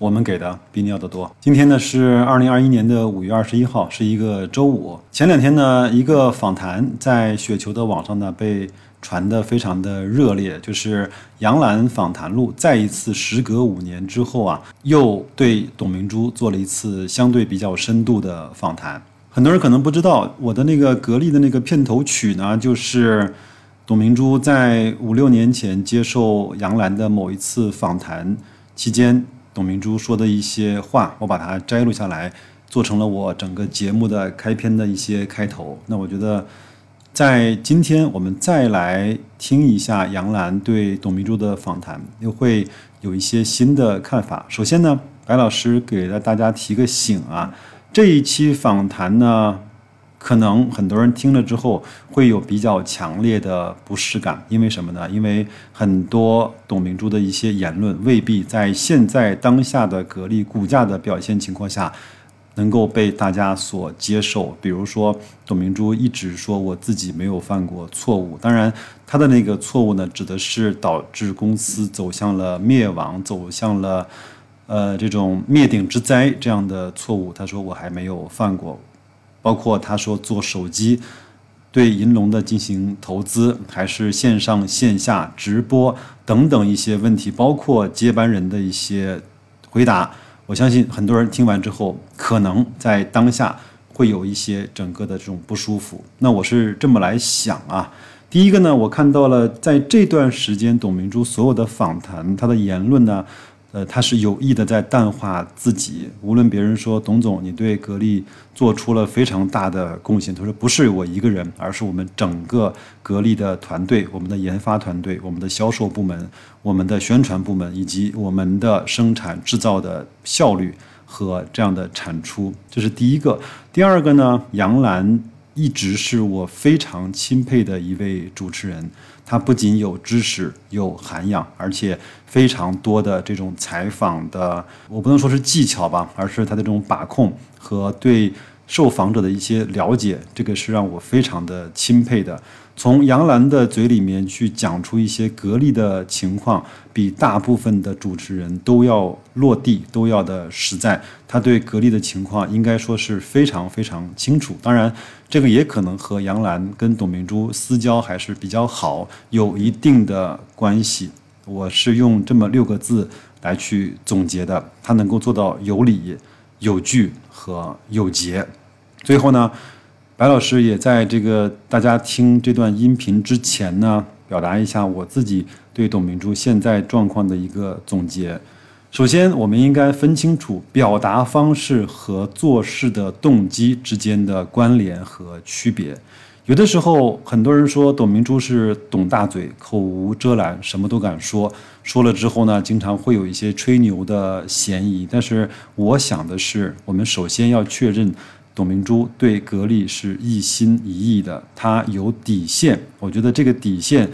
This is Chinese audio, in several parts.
我们给的比你要的多。今天呢是二零二一年的五月二十一号，是一个周五。前两天呢，一个访谈在雪球的网上呢被传得非常的热烈，就是杨澜访谈录再一次时隔五年之后啊，又对董明珠做了一次相对比较深度的访谈。很多人可能不知道，我的那个格力的那个片头曲呢，就是董明珠在五六年前接受杨澜的某一次访谈期间。董明珠说的一些话，我把它摘录下来，做成了我整个节目的开篇的一些开头。那我觉得，在今天我们再来听一下杨澜对董明珠的访谈，又会有一些新的看法。首先呢，白老师给了大家提个醒啊，这一期访谈呢。可能很多人听了之后会有比较强烈的不适感，因为什么呢？因为很多董明珠的一些言论未必在现在当下的格力股价的表现情况下能够被大家所接受。比如说，董明珠一直说我自己没有犯过错误，当然他的那个错误呢，指的是导致公司走向了灭亡，走向了呃这种灭顶之灾这样的错误。他说我还没有犯过。包括他说做手机，对银龙的进行投资，还是线上线下直播等等一些问题，包括接班人的一些回答，我相信很多人听完之后，可能在当下会有一些整个的这种不舒服。那我是这么来想啊，第一个呢，我看到了在这段时间董明珠所有的访谈，她的言论呢。呃，他是有意的在淡化自己。无论别人说董总，你对格力做出了非常大的贡献，他说不是我一个人，而是我们整个格力的团队、我们的研发团队、我们的销售部门、我们的宣传部门以及我们的生产制造的效率和这样的产出，这是第一个。第二个呢，杨澜一直是我非常钦佩的一位主持人。他不仅有知识、有涵养，而且非常多的这种采访的，我不能说是技巧吧，而是他的这种把控和对。受访者的一些了解，这个是让我非常的钦佩的。从杨澜的嘴里面去讲出一些格力的情况，比大部分的主持人都要落地，都要的实在。他对格力的情况应该说是非常非常清楚。当然，这个也可能和杨澜跟董明珠私交还是比较好，有一定的关系。我是用这么六个字来去总结的：他能够做到有理、有据和有节。最后呢，白老师也在这个大家听这段音频之前呢，表达一下我自己对董明珠现在状况的一个总结。首先，我们应该分清楚表达方式和做事的动机之间的关联和区别。有的时候，很多人说董明珠是董大嘴、口无遮拦，什么都敢说，说了之后呢，经常会有一些吹牛的嫌疑。但是，我想的是，我们首先要确认。董明珠对格力是一心一意的，他有底线。我觉得这个底线，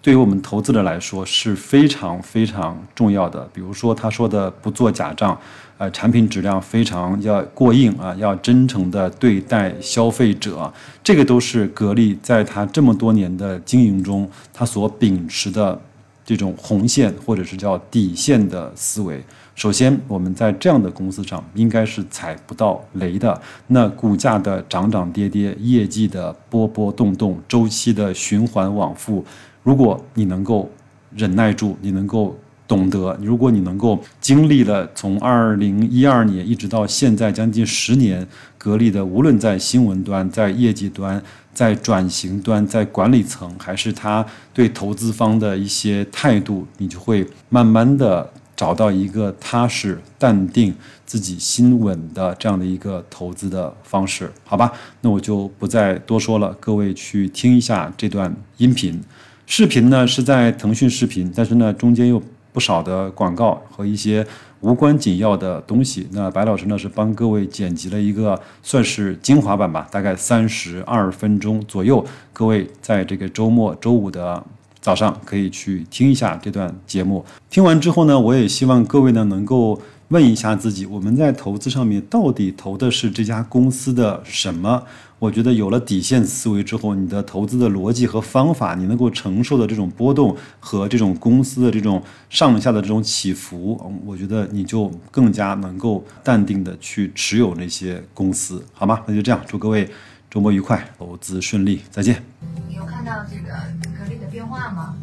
对于我们投资者来说是非常非常重要的。比如说他说的不做假账，呃，产品质量非常要过硬啊，要真诚的对待消费者，这个都是格力在他这么多年的经营中，他所秉持的这种红线或者是叫底线的思维。首先，我们在这样的公司上应该是踩不到雷的。那股价的涨涨跌跌，业绩的波波动动，周期的循环往复，如果你能够忍耐住，你能够懂得，如果你能够经历了从二零一二年一直到现在将近十年，格力的无论在新闻端、在业绩端、在转型端、在管理层，还是他对投资方的一些态度，你就会慢慢的。找到一个踏实、淡定、自己心稳的这样的一个投资的方式，好吧？那我就不再多说了，各位去听一下这段音频。视频呢是在腾讯视频，但是呢中间有不少的广告和一些无关紧要的东西。那白老师呢是帮各位剪辑了一个算是精华版吧，大概三十二分钟左右。各位在这个周末周五的早上可以去听一下这段节目。听完之后呢，我也希望各位呢能够问一下自己，我们在投资上面到底投的是这家公司的什么？我觉得有了底线思维之后，你的投资的逻辑和方法，你能够承受的这种波动和这种公司的这种上下的这种起伏，我觉得你就更加能够淡定的去持有那些公司，好吗？那就这样，祝各位周末愉快，投资顺利，再见。你有看到这个格力的变化吗？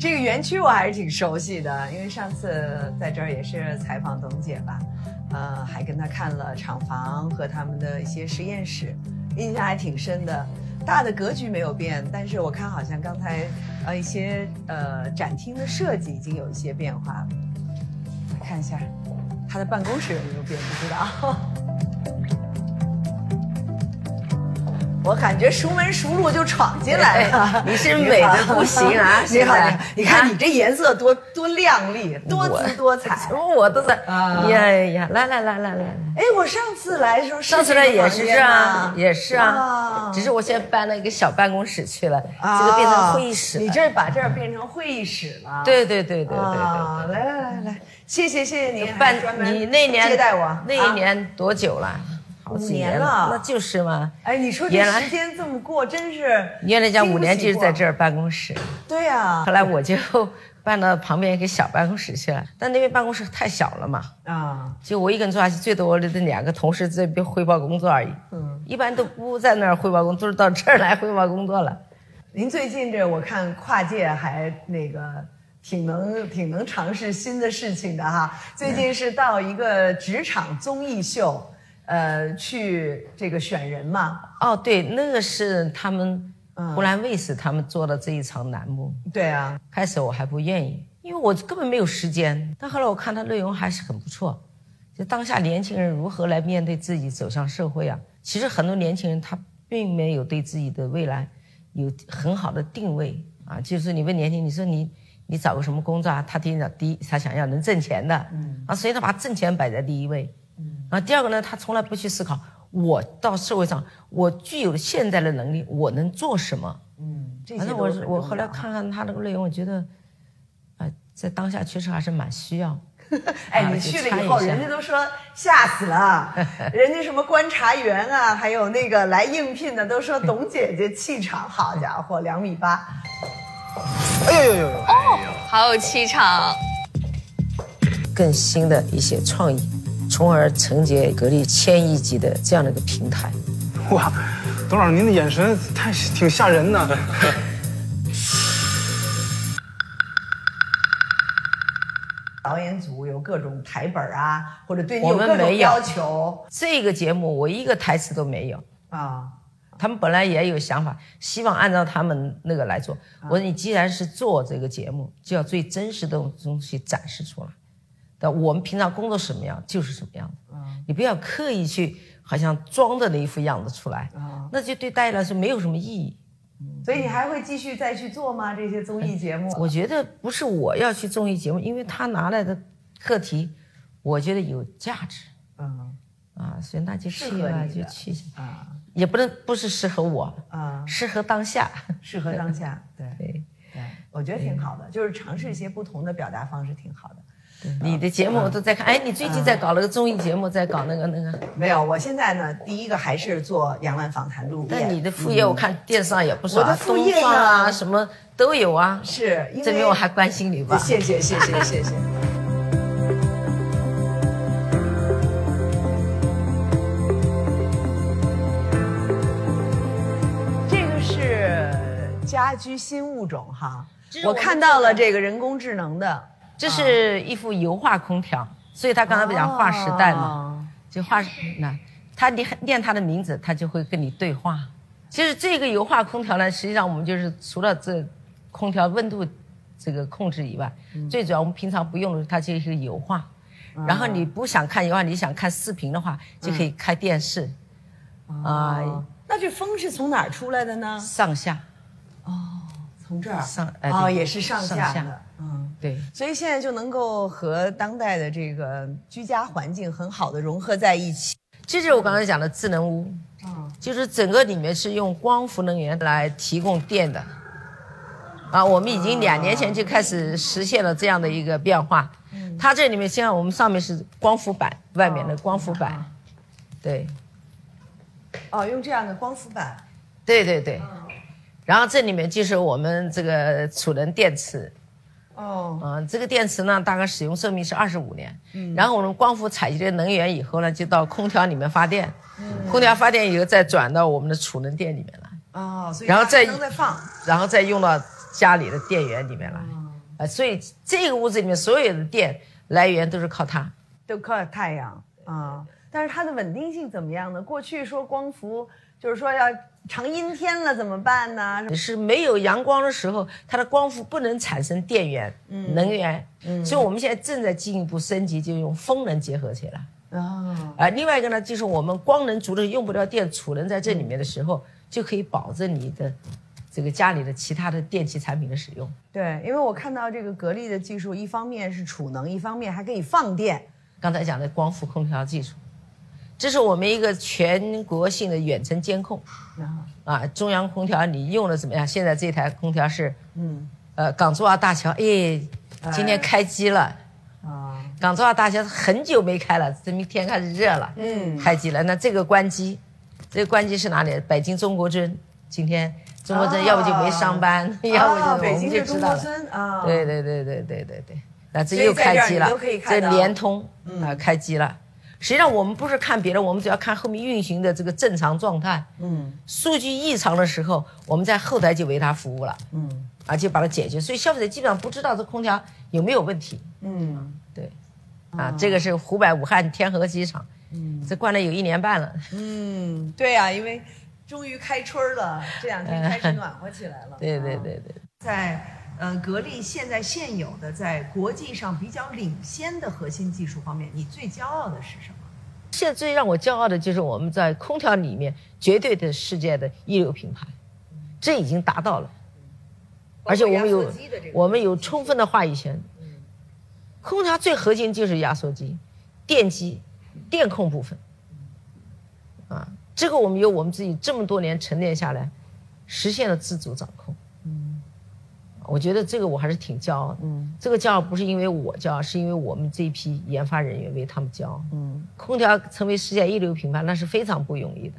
这个园区我还是挺熟悉的，因为上次在这儿也是采访董姐吧，呃，还跟她看了厂房和他们的一些实验室。印象还挺深的，大的格局没有变，但是我看好像刚才呃一些呃展厅的设计已经有一些变化了。来看一下，他的办公室有没有变？不知道。我感觉熟门熟路就闯进来了，你是美的不行啊！你好，你看你这颜色多多亮丽，多姿多彩。我都在呀呀，来来来来来。哎，我上次来的时候，上次来也是这样，也是啊。只是我现在搬了一个小办公室去了，这个变成会议室。你这把这儿变成会议室了？对对对对对对。来来来来，谢谢谢谢您，办你那年接待我那一年多久了？五年了，那就是嘛。哎，你说这时间这么过，真是。原来讲五年就是在这儿办公室。对呀。后来我就 搬到旁边一个小办公室去了，但那边办公室太小了嘛。啊。就我一个人做下去，最多的两个同事在边汇报工作而已。嗯。一般都不在那儿汇报工作，都是到这儿来汇报工作了。您最近这我看跨界还那个挺能挺能尝试新的事情的哈。最近是到一个职场综艺秀。呃，去这个选人嘛？哦，对，那个是他们湖南卫视他们做的这一场栏目。对啊，开始我还不愿意，因为我根本没有时间。但后来我看他内容还是很不错，就当下年轻人如何来面对自己走向社会啊？其实很多年轻人他并没有对自己的未来有很好的定位啊。就是你问年轻，你说你你找个什么工作啊？他第一第一他想要能挣钱的，嗯，啊，所以他把挣钱摆在第一位。啊，第二个呢，他从来不去思考，我到社会上，我具有现在的能力，我能做什么？嗯，反正我我后来看看他这个内容，我觉得，啊，在当下确实还是蛮需要。哎，你去了以后，人家都说吓死了，人家什么观察员啊，还有那个来应聘的，都说董姐姐气场，好家伙，两米八。哎呦呦呦呦！哦，好有气场。更新的一些创意。从而承接格力千亿级的这样的一个平台。哇，董事长，您的眼神太挺吓人的。导演组有各种台本啊，或者对你有各种要求。这个节目我一个台词都没有啊。他们本来也有想法，希望按照他们那个来做。我说你既然是做这个节目，就要最真实的东西展示出来。的我们平常工作什么样就是什么样的，你不要刻意去好像装的那一副样子出来，那就对大家来说没有什么意义。所以你还会继续再去做吗？这些综艺节目？我觉得不是我要去综艺节目，因为他拿来的课题，我觉得有价值。嗯，啊，所以那就去吧，就去啊，也不能不是适合我啊，适合当下，适合当下，对 对对，我觉得挺好的，就是尝试一些不同的表达方式，挺好的。你的节目我都在看，哎，你最近在搞了个综艺节目，在搞那个那个？没有，我现在呢，第一个还是做杨澜访谈录。但你的副业我看电视上也不少，我的副业啊，什么都有啊。是，证明我还关心你吧？谢谢谢谢谢谢。这个是家居新物种哈，我看到了这个人工智能的。这是一幅油画空调，所以他刚才不讲划时代嘛，就画那，他念念他的名字，他就会跟你对话。其实这个油画空调呢，实际上我们就是除了这空调温度这个控制以外，最主要我们平常不用的，它就是油画。然后你不想看油画，你想看视频的话，就可以开电视。啊，那这风是从哪儿出来的呢？上下。哦，从这儿上哦，也是上下的，嗯。对，所以现在就能够和当代的这个居家环境很好的融合在一起。这就是我刚才讲的智能屋，啊，就是整个里面是用光伏能源来提供电的，啊，我们已经两年前就开始实现了这样的一个变化。它这里面现在我们上面是光伏板，外面的光伏板，对，哦，用这样的光伏板，对对对，然后这里面就是我们这个储能电池。哦，嗯，这个电池呢，大概使用寿命是二十五年。嗯，然后我们光伏采集的能源以后呢，就到空调里面发电。嗯，空调发电以后再转到我们的储能电里面来。哦，所以然后再再放，然后再用到家里的电源里面来。啊，所以这个屋子里面所有的电来源都是靠它，都靠太阳啊。但是它的稳定性怎么样呢？过去说光伏就是说要。长阴天了怎么办呢？是没有阳光的时候，它的光伏不能产生电源、能源，所以我们现在正在进一步升级，就用风能结合起来。啊，啊，另外一个呢，就是我们光能足的用不了电，储能在这里面的时候，就可以保证你的这个家里的其他的电器产品的使用。对，因为我看到这个格力的技术，一方面是储能，一方面还可以放电。刚才讲的光伏空调技术。这是我们一个全国性的远程监控，啊，中央空调你用的怎么样？现在这台空调是，嗯，呃，港珠澳大桥，哎，今天开机了，啊，港珠澳大桥很久没开了，这明天开始热了，嗯，开机了。那这个关机，这个关机是哪里？北京中国尊，今天中国尊要不就没上班，要不就我们就知道了，啊，对对对对对对对，那这又开机了，这联通啊开机了。实际上我们不是看别的，我们只要看后面运行的这个正常状态。嗯，数据异常的时候，我们在后台就为他服务了。嗯，啊，就把它解决，所以消费者基本上不知道这空调有没有问题。嗯，对，啊，这个是湖北武汉天河机场。嗯，这关了有一年半了。嗯，对呀，因为终于开春了，这两天开始暖和起来了。对对对对，在呃格力现在现有的在国际上比较领先的核心技术方面，你最骄傲的是什么？现在最让我骄傲的就是我们在空调里面绝对的世界的一流品牌，这已经达到了，而且我们有我们有充分的话语权。空调最核心就是压缩机、电机、电控部分，啊，这个我们有我们自己这么多年沉淀下来，实现了自主掌控。我觉得这个我还是挺骄傲的。嗯，这个骄傲不是因为我骄傲，是因为我们这一批研发人员为他们骄傲。嗯，空调成为世界一流品牌，那是非常不容易的。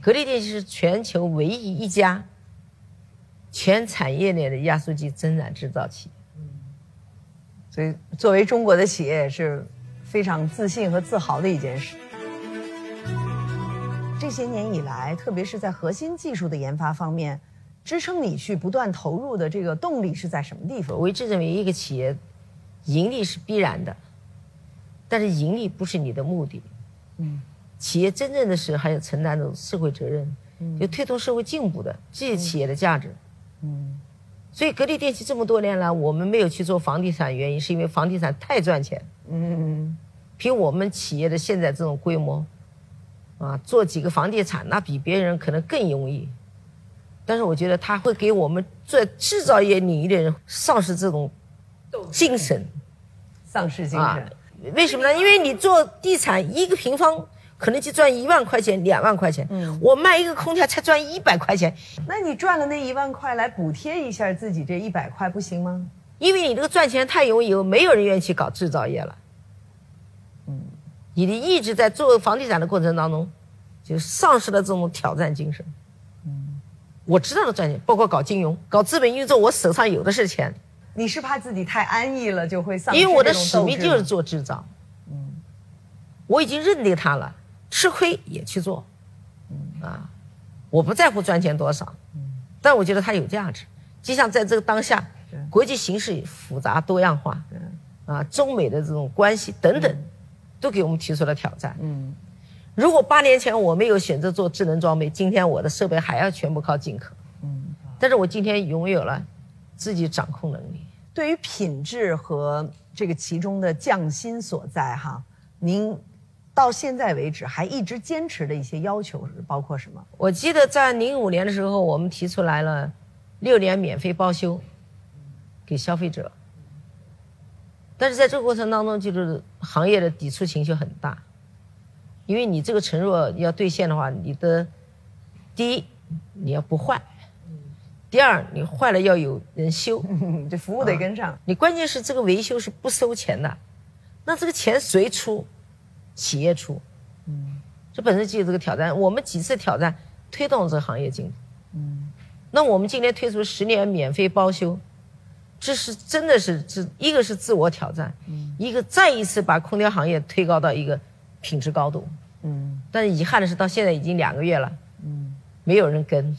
格力电器是全球唯一一家全产业链的压缩机增染制造企业。嗯，所以作为中国的企业是非常自信和自豪的一件事。这些年以来，特别是在核心技术的研发方面。支撑你去不断投入的这个动力是在什么地方？我一直认为，一个企业盈利是必然的，但是盈利不是你的目的。嗯，企业真正的是还有承担的社会责任，就推动社会进步的这些企业的价值。嗯，所以格力电器这么多年来，我们没有去做房地产，原因是因为房地产太赚钱。嗯，凭我们企业的现在这种规模，啊，做几个房地产那比别人可能更容易。但是我觉得他会给我们做制造业领域的人丧失这种精神，丧失精神。为什么呢？因为你做地产，一个平方可能就赚一万块钱、两万块钱。嗯，我卖一个空调才赚一百块钱。那你赚了那一万块来补贴一下自己这一百块，不行吗？因为你这个赚钱太容易，没有人愿意去搞制造业了。嗯，你的一直在做房地产的过程当中，就丧失了这种挑战精神。我知道的赚钱，包括搞金融、搞资本运作，我手上有的是钱。你是怕自己太安逸了，就会丧失因为我的使命就是做制造。嗯，我已经认定它了，吃亏也去做。嗯啊，我不在乎赚钱多少。嗯，但我觉得它有价值。就像在这个当下，国际形势复杂多样化，啊，中美的这种关系等等，都给我们提出了挑战。嗯。如果八年前我没有选择做智能装备，今天我的设备还要全部靠进口。嗯，但是我今天拥有了自己掌控能力。对于品质和这个其中的匠心所在，哈，您到现在为止还一直坚持的一些要求是包括什么？我记得在零五年的时候，我们提出来了六年免费包修给消费者，但是在这个过程当中，就是行业的抵触情绪很大，因为你这个承诺要兑现的话，你的第一你要不坏，第二你坏了要有人修，这服务得跟上。你关键是这个维修是不收钱的，那这个钱谁出？企业出，嗯，这本身就有这个挑战。我们几次挑战推动这个行业进步，嗯，那我们今年推出十年免费包修，这是真的是这一个是自我挑战，嗯，一个再一次把空调行业推高到一个品质高度，嗯，但是遗憾的是到现在已经两个月了，嗯，没有人跟，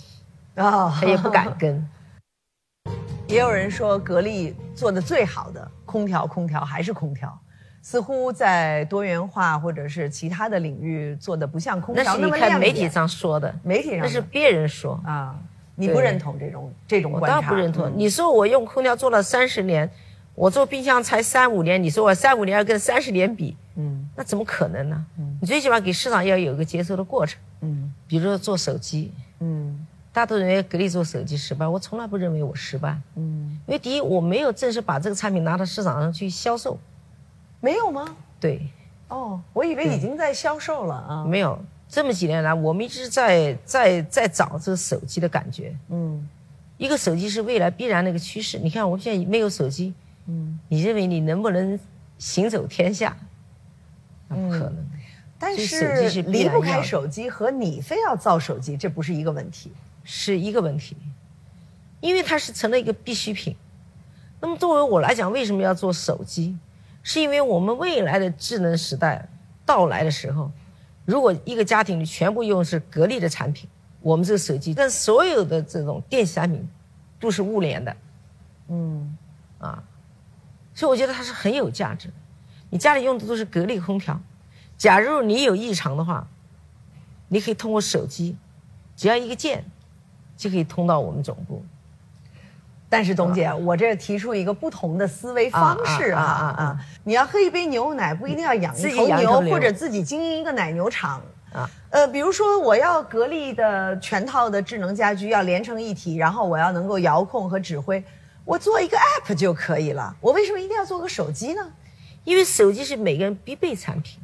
啊，他也不敢跟。也有人说格力做的最好的空调，空调还是空调。似乎在多元化或者是其他的领域做的不像空调那么亮那是你看媒体上说的，媒体上那是别人说啊，你不认同这种这种观察？我当然不认同。你说我用空调做了三十年，我做冰箱才三五年，你说我三五年要跟三十年比，嗯，那怎么可能呢？嗯，你最起码给市场要有一个接受的过程，嗯，比如说做手机，嗯，大家都认为格力做手机失败，我从来不认为我失败，嗯，因为第一我没有正式把这个产品拿到市场上去销售。没有吗？对，哦，我以为已经在销售了啊。没有，这么几年来，我们一直在在在找这个手机的感觉。嗯，一个手机是未来必然的一个趋势。你看，我们现在没有手机，嗯，你认为你能不能行走天下？那不可能。但是离不开手机和你非要造手机，这不是一个问题，是一个问题，因为它是成了一个必需品。那么作为我来讲，为什么要做手机？是因为我们未来的智能时代到来的时候，如果一个家庭里全部用是格力的产品，我们这个手机，但所有的这种电子产品都是物联的，嗯，啊，所以我觉得它是很有价值。你家里用的都是格力空调，假如你有异常的话，你可以通过手机，只要一个键，就可以通到我们总部。但是董姐，我这提出一个不同的思维方式啊啊啊！你要喝一杯牛奶，不一定要养一头牛，或者自己经营一个奶牛场啊。呃，比如说我要格力的全套的智能家居要连成一体，然后我要能够遥控和指挥，我做一个 app 就可以了。我为什么一定要做个手机呢？因为手机是每个人必备产品。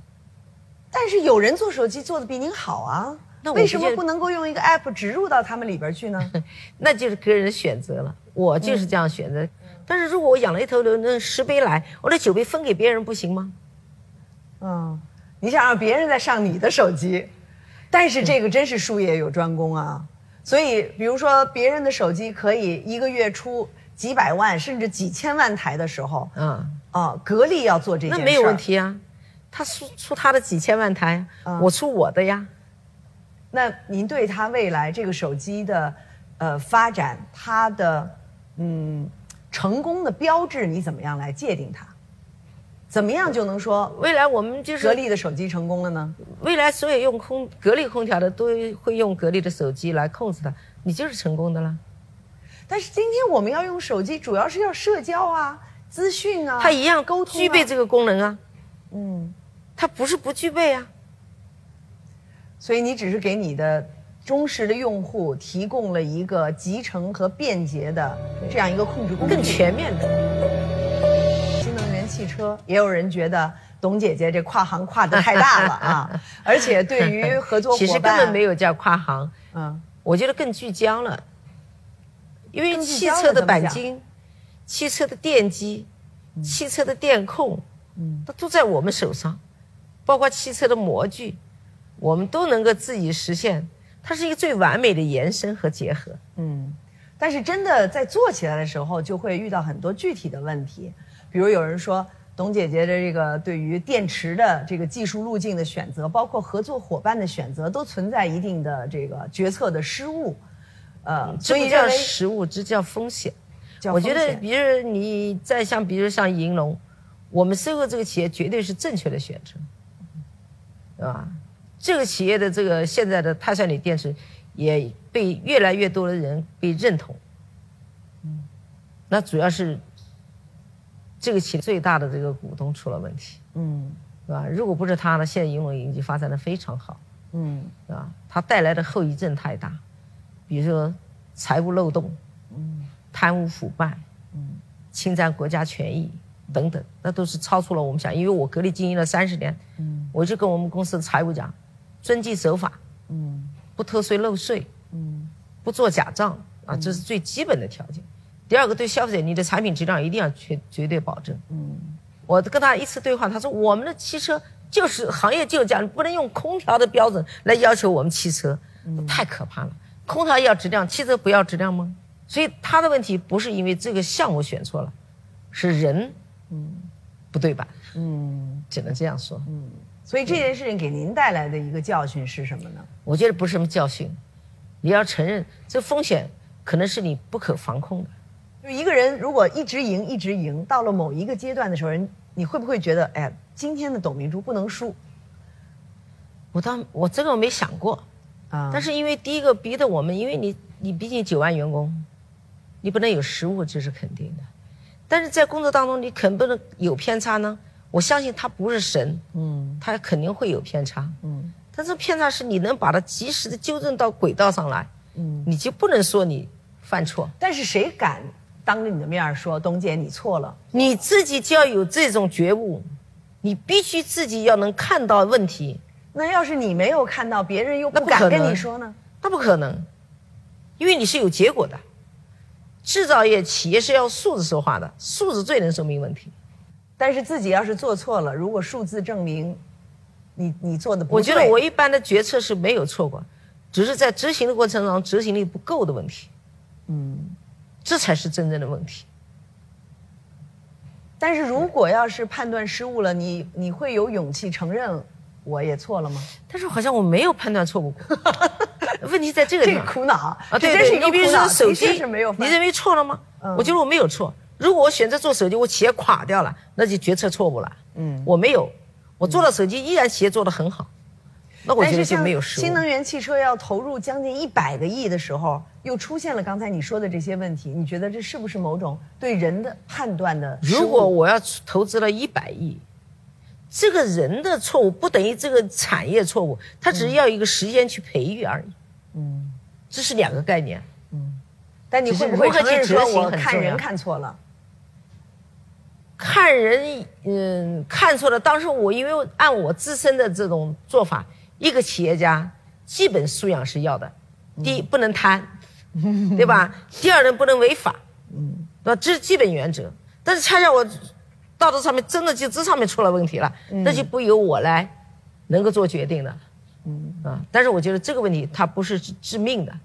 但是有人做手机做的比您好啊。那为什么不能够用一个 app 植入到他们里边去呢？那就是个人选择了，我就是这样选择。但是如果我养了一头牛，那十杯来，我那九杯分给别人不行吗？嗯，你想让别人再上你的手机，但是这个真是术业有专攻啊。所以，比如说别人的手机可以一个月出几百万甚至几千万台的时候，嗯，啊，格力要做这件事，那没有问题啊。他出出他的几千万台，我出我的呀。那您对他未来这个手机的，呃，发展，它的嗯成功的标志，你怎么样来界定它？怎么样就能说未来我们就是格力的手机成功了呢？未来所有用空格力空调的都会用格力的手机来控制它，你就是成功的了。但是今天我们要用手机，主要是要社交啊、资讯啊，它一样沟通，具备这个功能啊。嗯，它不是不具备啊。所以你只是给你的忠实的用户提供了一个集成和便捷的这样一个控制工具，更全面的。新能源汽车也有人觉得董姐姐这跨行跨的太大了啊，而且对于合作伙伴，其实根本没有叫跨行，嗯，我觉得更聚焦了，因为汽车的钣金、汽车的电机、汽车的电控，嗯，它都在我们手上，包括汽车的模具。我们都能够自己实现，它是一个最完美的延伸和结合。嗯，但是真的在做起来的时候，就会遇到很多具体的问题。比如有人说，董姐姐的这个对于电池的这个技术路径的选择，包括合作伙伴的选择，都存在一定的这个决策的失误。呃，所以叫失误，这叫风险。我觉得，比如你再像，比如像银龙，我们收购这个企业绝对是正确的选择，对吧？这个企业的这个现在的碳酸锂电池，也被越来越多的人被认同。嗯，那主要是这个企业最大的这个股东出了问题。嗯，是吧？如果不是他呢，现在银龙已经发展的非常好。嗯，是吧？它带来的后遗症太大，比如说财务漏洞，嗯，贪污腐败，嗯，侵占国家权益，等等，那都是超出了我们想。因为我格力经营了三十年，嗯，我就跟我们公司的财务讲，遵纪守法，嗯，不偷税漏税，嗯，不做假账啊，这是最基本的条件。第二个，对消费者，你的产品质量一定要绝绝对保证。嗯，我跟他一次对话，他说我们的汽车就是行业就这样，不能用空调的标准来要求我们汽车，太可怕了。空调要质量，汽车不要质量吗？所以他的问题不是因为这个项目选错了，是人，嗯，不对吧？嗯，只能这样说。嗯，所以这件事情给您带来的一个教训是什么呢？我觉得不是什么教训，你要承认这风险可能是你不可防控的。就一个人如果一直赢一直赢，到了某一个阶段的时候，人你会不会觉得，哎呀，今天的董明珠不能输？我倒我这个我没想过，啊，但是因为第一个逼得我们，因为你你毕竟九万员工，你不能有失误，这是肯定的。但是在工作当中，你肯不能有偏差呢？我相信他不是神，嗯，他肯定会有偏差，嗯，但是偏差是你能把它及时的纠正到轨道上来，嗯，你就不能说你犯错。但是谁敢？当着你的面说，东姐你错了，你自己就要有这种觉悟，你必须自己要能看到问题。那要是你没有看到，别人又不敢跟你说呢？那不可能，因为你是有结果的。制造业企业是要数字说话的，数字最能说明问题。但是自己要是做错了，如果数字证明你你做的不对，我觉得我一般的决策是没有错过，只是在执行的过程中执行力不够的问题。嗯。这才是真正的问题。但是如果要是判断失误了，你你会有勇气承认我也错了吗？但是好像我没有判断错误过。问题在这个地方。苦恼啊！对对，你比如说手机，你认为错了吗？我觉得我没有错。如果我选择做手机，我企业垮掉了，那就决策错误了。嗯，我没有，我做了手机，依然企业做得很好。那我觉得就没有失误。新能源汽车要投入将近一百个亿的时候。又出现了刚才你说的这些问题，你觉得这是不是某种对人的判断的？如果我要投资了一百亿，这个人的错误不等于这个产业错误，他只是要一个时间去培育而已。嗯，这是两个概念。嗯，但你会不会承认说我看人看错了？看人，嗯，看错了。当时我因为按我自身的这种做法，一个企业家基本素养是要的。第一，不能贪。对吧？第二呢不能违法，嗯，那这是基本原则。但是恰恰我道德上面真的就这上面出了问题了，那就不由我来能够做决定的，嗯啊。但是我觉得这个问题它不是致命的，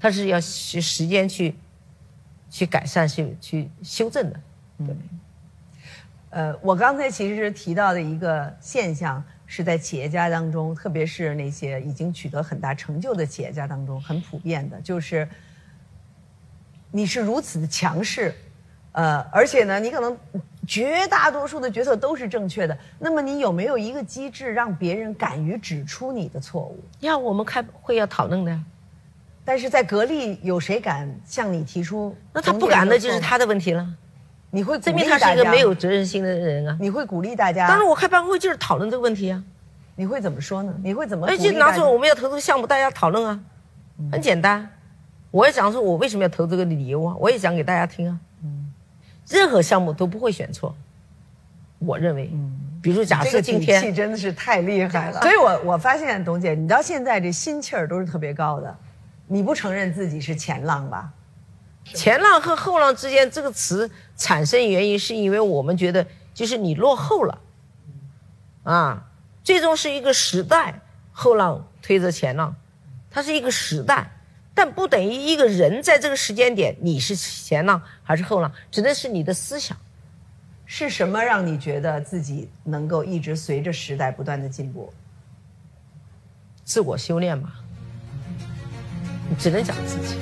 它是要需时间去去改善、去去修正的。对，呃，我刚才其实提到的一个现象。是在企业家当中，特别是那些已经取得很大成就的企业家当中，很普遍的，就是你是如此的强势，呃，而且呢，你可能绝大多数的决策都是正确的。那么，你有没有一个机制让别人敢于指出你的错误？要我们开会要讨论的呀。但是在格力，有谁敢向你提出？那他不敢，那就是他的问题了。你会证明他是一个没有责任心的人啊！你会鼓励大家？当然，我开办公会就是讨论这个问题啊。你会怎么说呢？你会怎么？哎，就拿出我们要投这个项目，大家讨论啊，很简单。我也讲说，我为什么要投这个理由啊，我也讲给大家听啊。嗯，任何项目都不会选错，我认为。嗯，比如假设今天，气真的是太厉害了。所以我我发现，董姐，你到现在这心气儿都是特别高的。你不承认自己是前浪吧？前浪和后浪之间这个词产生原因，是因为我们觉得就是你落后了，啊，最终是一个时代，后浪推着前浪，它是一个时代，但不等于一个人在这个时间点你是前浪还是后浪，只能是你的思想，是什么让你觉得自己能够一直随着时代不断的进步？自我修炼吧，你只能讲自己。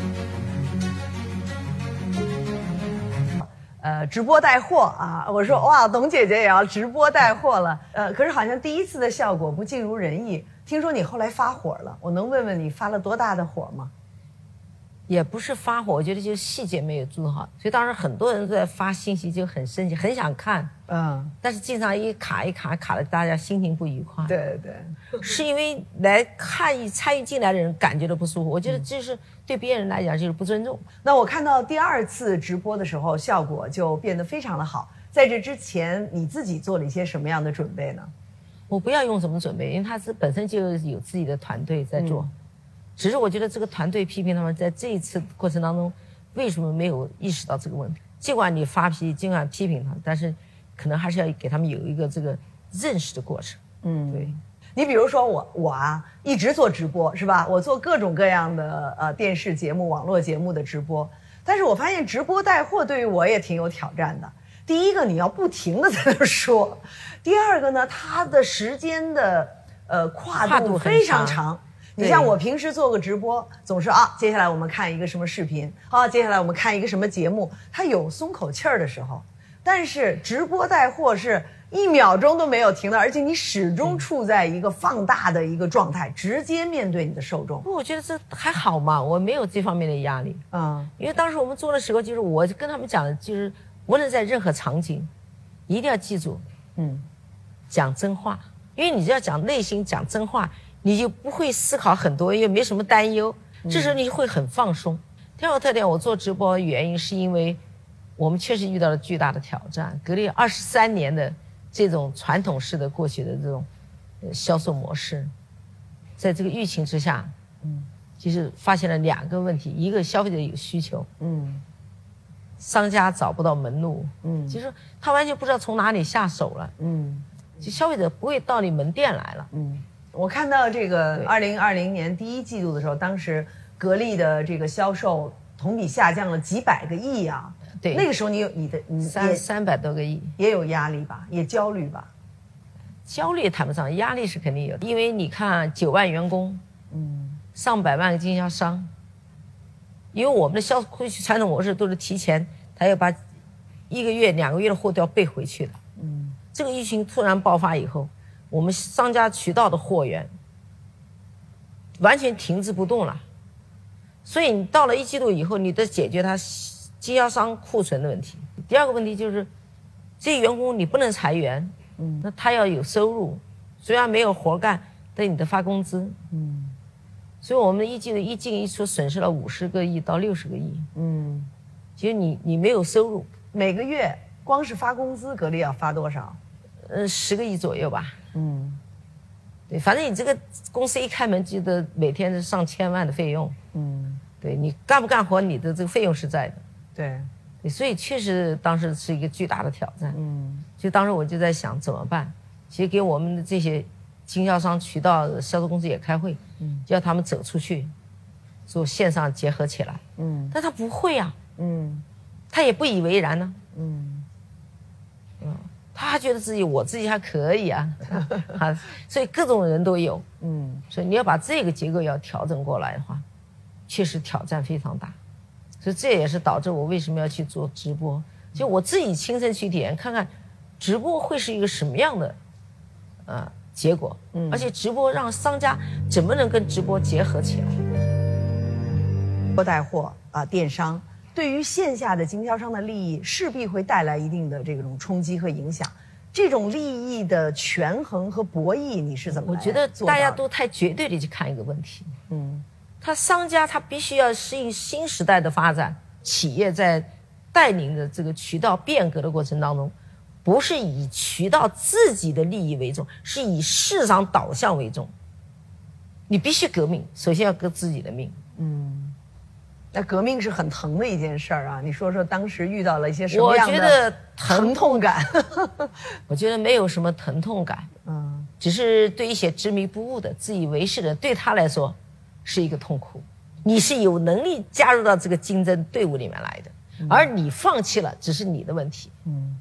呃，直播带货啊！我说哇，董姐姐也要直播带货了。呃，可是好像第一次的效果不尽如人意。听说你后来发火了，我能问问你发了多大的火吗？也不是发火，我觉得就是细节没有做好，所以当时很多人都在发信息，就很生气，很想看，嗯，但是经常一卡一卡，卡的大家心情不愉快。对对，是因为来看与参与进来的人感觉到不舒服，我觉得这是对别人来讲就是不尊重。那我看到第二次直播的时候，效果就变得非常的好。在这之前，你自己做了一些什么样的准备呢？我不要用什么准备，因为他是本身就有自己的团队在做，只是我觉得这个团队批评他们在这一次过程当中，为什么没有意识到这个问题？尽管你发脾气，尽管批评他，但是可能还是要给他们有一个这个认识的过程。嗯，对。你比如说我我啊，一直做直播是吧？我做各种各样的呃电视节目、网络节目的直播，但是我发现直播带货对于我也挺有挑战的。第一个，你要不停的在那说；第二个呢，它的时间的呃跨度非常长。你像我平时做个直播，总是啊，接下来我们看一个什么视频，啊，接下来我们看一个什么节目，它有松口气儿的时候。但是直播带货是一秒钟都没有停的，而且你始终处在一个放大的一个状态，直接面对你的受众。我觉得这还好嘛，我没有这方面的压力啊。因为当时我们做的时候，就是我跟他们讲的，就是。无论在任何场景，一定要记住，嗯，讲真话，因为你只要讲内心讲真话，你就不会思考很多，也没什么担忧，这时候你会很放松。第二个特点，我做直播原因是因为，我们确实遇到了巨大的挑战，隔离二十三年的这种传统式的过去的这种销售模式，在这个疫情之下，嗯，其实发现了两个问题，一个消费者有需求，嗯。商家找不到门路，嗯，其实他完全不知道从哪里下手了，嗯，就消费者不会到你门店来了，嗯，我看到这个二零二零年第一季度的时候，当时格力的这个销售同比下降了几百个亿啊，对，那个时候你有你的你三三百多个亿，也有压力吧，也焦虑吧，焦虑谈不上，压力是肯定有，因为你看九万员工，嗯，上百万个经销商。因为我们的销回去传统模式都是提前，他要把一个月、两个月的货都要备回去的。嗯，这个疫情突然爆发以后，我们商家渠道的货源完全停滞不动了。所以你到了一季度以后，你得解决它经销商库存的问题。第二个问题就是，这些员工你不能裁员，嗯，那他要有收入，虽然没有活干，但你得发工资，嗯。所以，我们一季度一进一出损失了五十个亿到六十个亿。嗯，其实你你没有收入，每个月光是发工资，格力要发多少？呃，十个亿左右吧。嗯，对，反正你这个公司一开门，记得每天是上千万的费用。嗯，对你干不干活，你的这个费用是在的。对，对，所以确实当时是一个巨大的挑战。嗯，就当时我就在想怎么办？其实给我们的这些。经销商渠道销售公司也开会，嗯，叫他们走出去，做线上结合起来，嗯，但他不会啊，嗯，他也不以为然呢，嗯，嗯，他还觉得自己我自己还可以啊，啊，所以各种人都有，嗯，所以你要把这个结构要调整过来的话，确实挑战非常大，所以这也是导致我为什么要去做直播，就我自己亲身去体验，看看直播会是一个什么样的，啊。结果，嗯，而且直播让商家怎么能跟直播结合起来？播带货啊，电商对于线下的经销商的利益势必会带来一定的这种冲击和影响。这种利益的权衡和博弈，你是怎么？我觉得大家都太绝对的去看一个问题。嗯，他商家他必须要适应新时代的发展，企业在带领着这个渠道变革的过程当中。不是以渠道自己的利益为重，是以市场导向为重。你必须革命，首先要革自己的命。嗯，那革命是很疼的一件事儿啊！你说说当时遇到了一些什么样的疼痛感？我觉得没有什么疼痛感，嗯，只是对一些执迷不悟的、自以为是的，对他来说是一个痛苦。你是有能力加入到这个竞争队伍里面来的，而你放弃了，只是你的问题。嗯。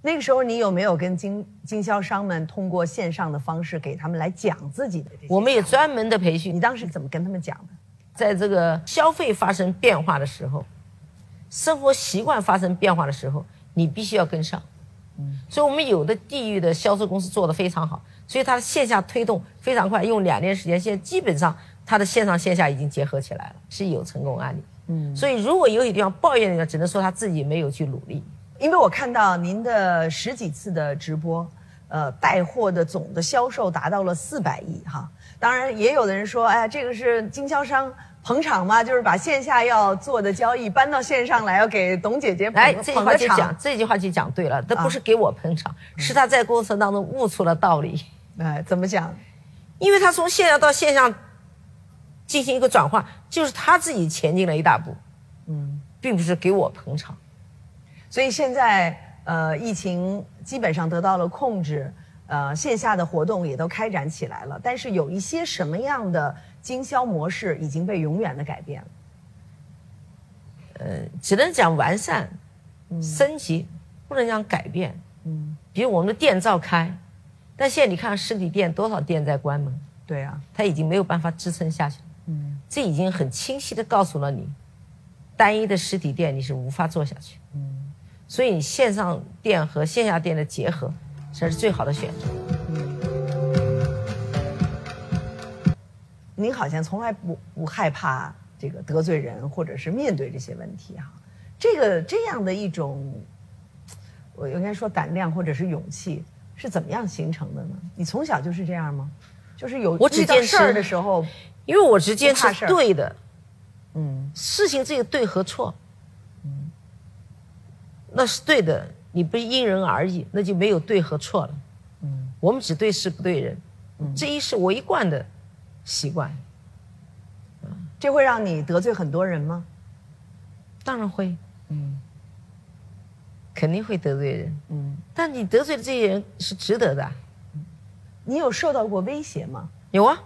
那个时候，你有没有跟经经销商们通过线上的方式给他们来讲自己的这些？我们有专门的培训。你当时怎么跟他们讲的？在这个消费发生变化的时候，生活习惯发生变化的时候，你必须要跟上。嗯。所以我们有的地域的销售公司做得非常好，所以它的线下推动非常快，用两年时间，现在基本上它的线上线下已经结合起来了，是有成功案例。嗯。所以如果有些地方抱怨的，只能说他自己没有去努力。因为我看到您的十几次的直播，呃，带货的总的销售达到了四百亿哈。当然，也有的人说，哎，这个是经销商捧场嘛？就是把线下要做的交易搬到线上来，要给董姐姐来，捧这句捧个场话就讲，。这句话就讲对了，这啊不是给我捧场，是他在过程当中悟出了道理，哎，怎么讲？因为他从线下到线上进行一个转换，就是他自己前进了一大步，嗯，并不是给我捧场。所以现在呃，疫情基本上得到了控制，呃，线下的活动也都开展起来了。但是有一些什么样的经销模式已经被永远的改变了？呃只能讲完善、升级，不能讲改变。嗯，比如我们的店照开，但现在你看实体店多少店在关门，对啊，它已经没有办法支撑下去了。嗯，这已经很清晰的告诉了你，单一的实体店你是无法做下去。嗯，所以你线上店和线下店的结合才是最好的选择。您好像从来不不害怕这个得罪人，或者是面对这些问题哈、这个这样的一种，我应该说胆量或者是勇气是怎么样形成的呢？你从小就是这样吗？就是有我遇到事儿的时候，因为我只坚持不怕事儿对的，嗯事情这个对和错，嗯，那是对的，你不因人而异，那就没有对和错了。嗯，我们只对事不对人，这一是我一贯的习惯，这会让你得罪很多人吗？当然会，嗯，肯定会得罪人，嗯，但你得罪的这些人是值得的。啊，你有受到过威胁吗？有啊，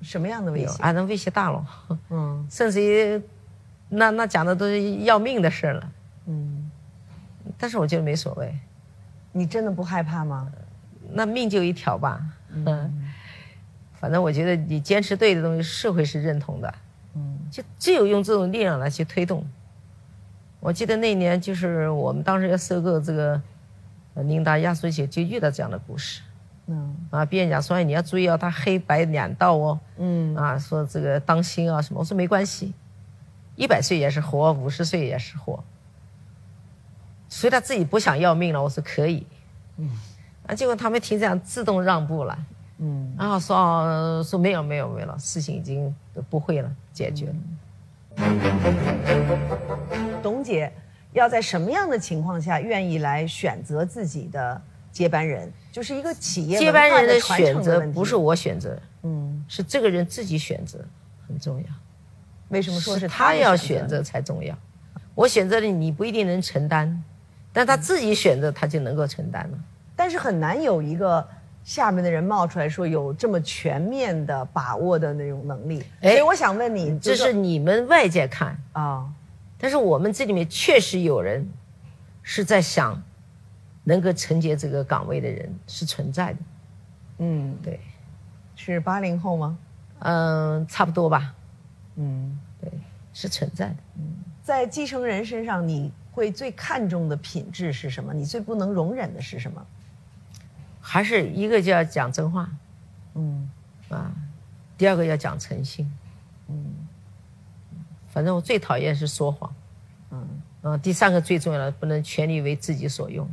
什么样的威胁？啊，那威胁大了，嗯。甚至于，那那讲的都是要命的事了，嗯，但是我觉得没所谓，你真的不害怕吗？那命就一条吧，嗯，反正我觉得你坚持对的东西，社会是认同的，嗯，就只有用这种力量来去推动。我记得那年就是我们当时要收购这个呃宁达压缩机，就遇到这样的故事嗯。啊，别人讲说哎你要注意哦，它黑白两道哦，嗯。啊，说这个当心啊什么，我说没关系，一百岁也是活，五十岁也是活，所以他自己不想要命了，我说可以，嗯，啊，结果他们听这样自动让步了，嗯，然后说哦说没有没有没有了，事情已经不会了，解决了。董姐要在什么样的情况下愿意来选择自己的接班人？就是一个企业接班人的选择不是我选择，嗯，是这个人自己选择，很重要。为什么说是他要选择才重要？我选择了你不一定能承担，但他自己选择他就能够承担了。但是很难有一个下面的人冒出来说有这么全面的把握的那种能力。哎所以我想问你，这是你们外界看，啊，但是我们这里面确实有人是在想，能够承接这个岗位的人是存在的。嗯，对，是八零后吗？嗯，差不多吧，嗯，对，是存在的。嗯在继承人身上，你会最看重的品质是什么？你最不能容忍的是什么？还是一个就要讲真话嗯啊，第二个要讲诚信。嗯，反正我最讨厌是说谎。嗯啊，第三个最重要的，不能权力为自己所用。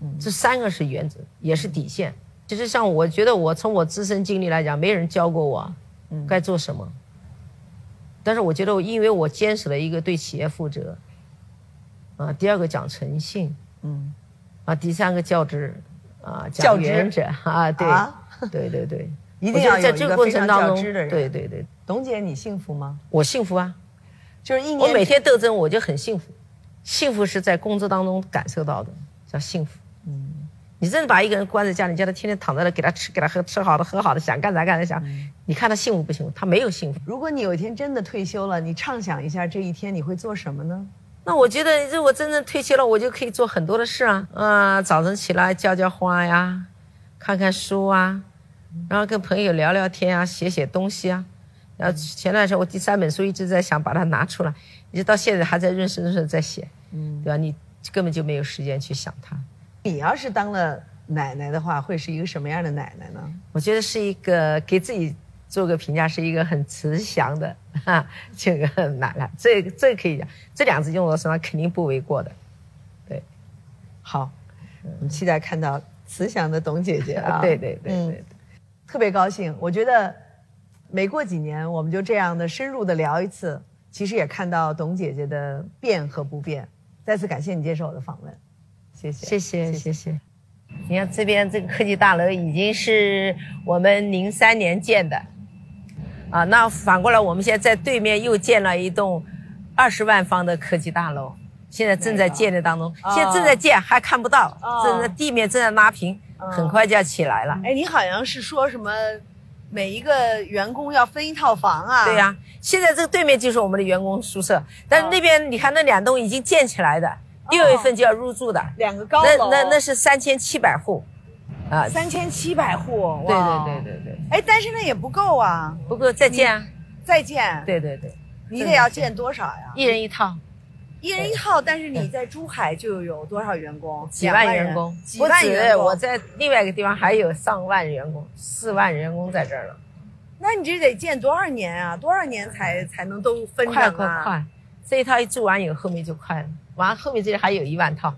嗯，这三个是原则，也是底线。其实像我觉得，我从我自身经历来讲，没人教过我该做什么。但是我觉得，因为我坚持了一个对企业负责，啊，第二个讲诚信，嗯，啊，第三个教职，啊，较真讲原则啊，对，啊对对对，一定要在这个过程当中，对对对，董姐，你幸福吗？我幸福啊，就是一年我每天斗争，我就很幸福。幸福是在工作当中感受到的，叫幸福。嗯，你真的把一个人关在家里，叫他天天躺在那，给他吃，给他喝，吃好的，喝好的，想干啥干啥想。你看他幸福不幸福？他没有幸福。如果你有一天真的退休了，你畅想一下这一天你会做什么呢？那我觉得，如果真正退休了，我就可以做很多的事啊，啊、早晨起来浇浇花呀，看看书啊，然后跟朋友聊聊天啊，写写东西啊。然后前段时间我第三本书一直在想把它拿出来，一直到现在还在润顺润顺在写，嗯，对吧？你根本就没有时间去想它。你要是当了奶奶的话，会是一个什么样的奶奶呢？我觉得是一个给自己做个评价，是一个很慈祥的 哈这个奶奶，这个这个可以讲，这两字用到身上肯定不为过的。对，好，我们期待看到慈祥的董姐姐啊！对对对对嗯特别高兴。我觉得每过几年，我们就这样的深入的聊一次，其实也看到董姐姐的变和不变。再次感谢你接受我的访问，谢谢，谢谢，谢谢。你看这边这个科技大楼已经是我们零三年建的，啊，那反过来我们现在在对面又建了一栋二十万方的科技大楼，现在正在建的当中，现在正在建还看不到，正在地面正在拉平，很快就要起来了。哎，你好像是说什么？每一个员工要分一套房啊？对呀，现在这个对面就是我们的员工宿舍，但是那边你看那两栋已经建起来的，六月份就要入住的两个高楼，那那那是三千七百户，啊，三千七百户，对对对对对。哎，但是那也不够啊，不够再建啊，再建。对对对，你得要建多少呀？一人一套。一人一套，但是你在珠海就有多少员工？几万员工，几万员工。我在另外一个地方还有上万员工，四万员工在这儿了。那你这得建多少年啊？多少年才才能都分快快快！这一套一住完以后，后面就快了。完后面这里还有一万套。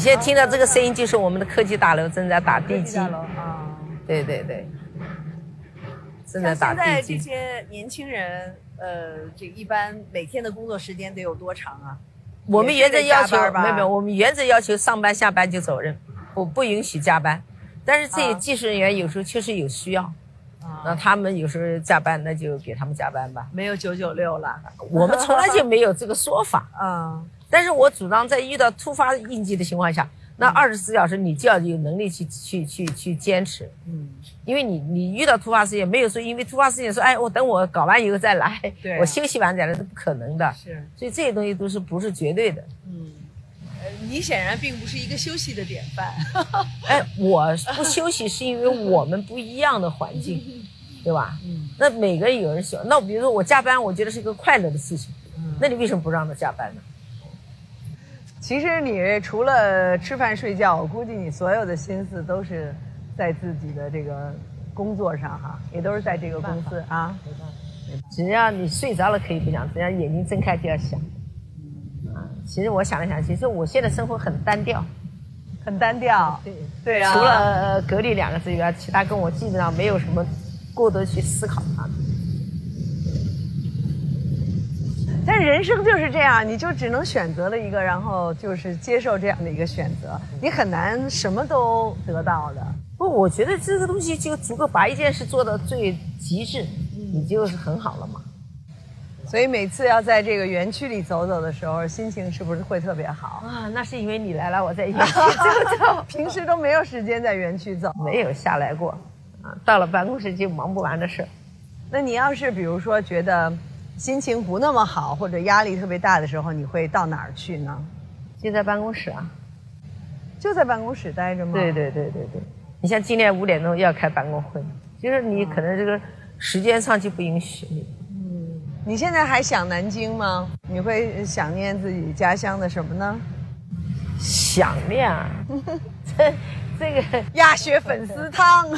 你现在听到这个声音，就是我们的科技大楼正在打地基。啊，对对对，正在打地基。现在这些年轻人。呃，这一般每天的工作时间得有多长啊？我们原则要求没有没有，我们原则要求上班下班就走人，不不允许加班。但是这些技术人员有时候确实有需要，那他们有时候加班，那就给他们加班吧。没有九九六了，我们从来就没有这个说法啊。但是我主张在遇到突发应急的情况下。那二十四小时你就要有能力去去去去坚持，嗯，因为你你遇到突发事件，没有说因为突发事件说，哎，我等我搞完以后再来，对，我休息完再来是不可能的，是，所以这些东西都是不是绝对的，嗯，呃，你显然并不是一个休息的典范，哎，我不休息是因为我们不一样的环境，对吧？嗯，那每个人有人喜欢，那比如说我加班，我觉得是一个快乐的事情，嗯，那你为什么不让他加班呢？其实你除了吃饭睡觉，我估计你所有的心思都是在自己的这个工作上哈，也都是在这个公司啊。只要你睡着了可以不想，只要眼睛睁开就要想。啊，其实我想了想，其实我现在生活很单调，很单调。对对啊。除了隔离两个字以外，其他跟我基本上没有什么过多去思考啊。但人生就是这样，你就只能选择了一个，然后就是接受这样的一个选择，你很难什么都得到的。不，我觉得这个东西就足够把一件事做到最极致，你就是很好了嘛。所以每次要在这个园区里走走的时候，心情是不是会特别好啊？那是因为你来了，我在园区 走走，平时都没有时间在园区走，没有下来过，啊，到了办公室就忙不完的事。那你要是比如说觉得。心情不那么好或者压力特别大的时候，你会到哪儿去呢？就在办公室啊，就在办公室待着吗？对对对对对。你像今天五点钟要开办公会，就是你可能这个时间上就不允许你。嗯，你现在还想南京吗？你会想念自己家乡的什么呢？想念啊，这这个 鸭血粉丝汤。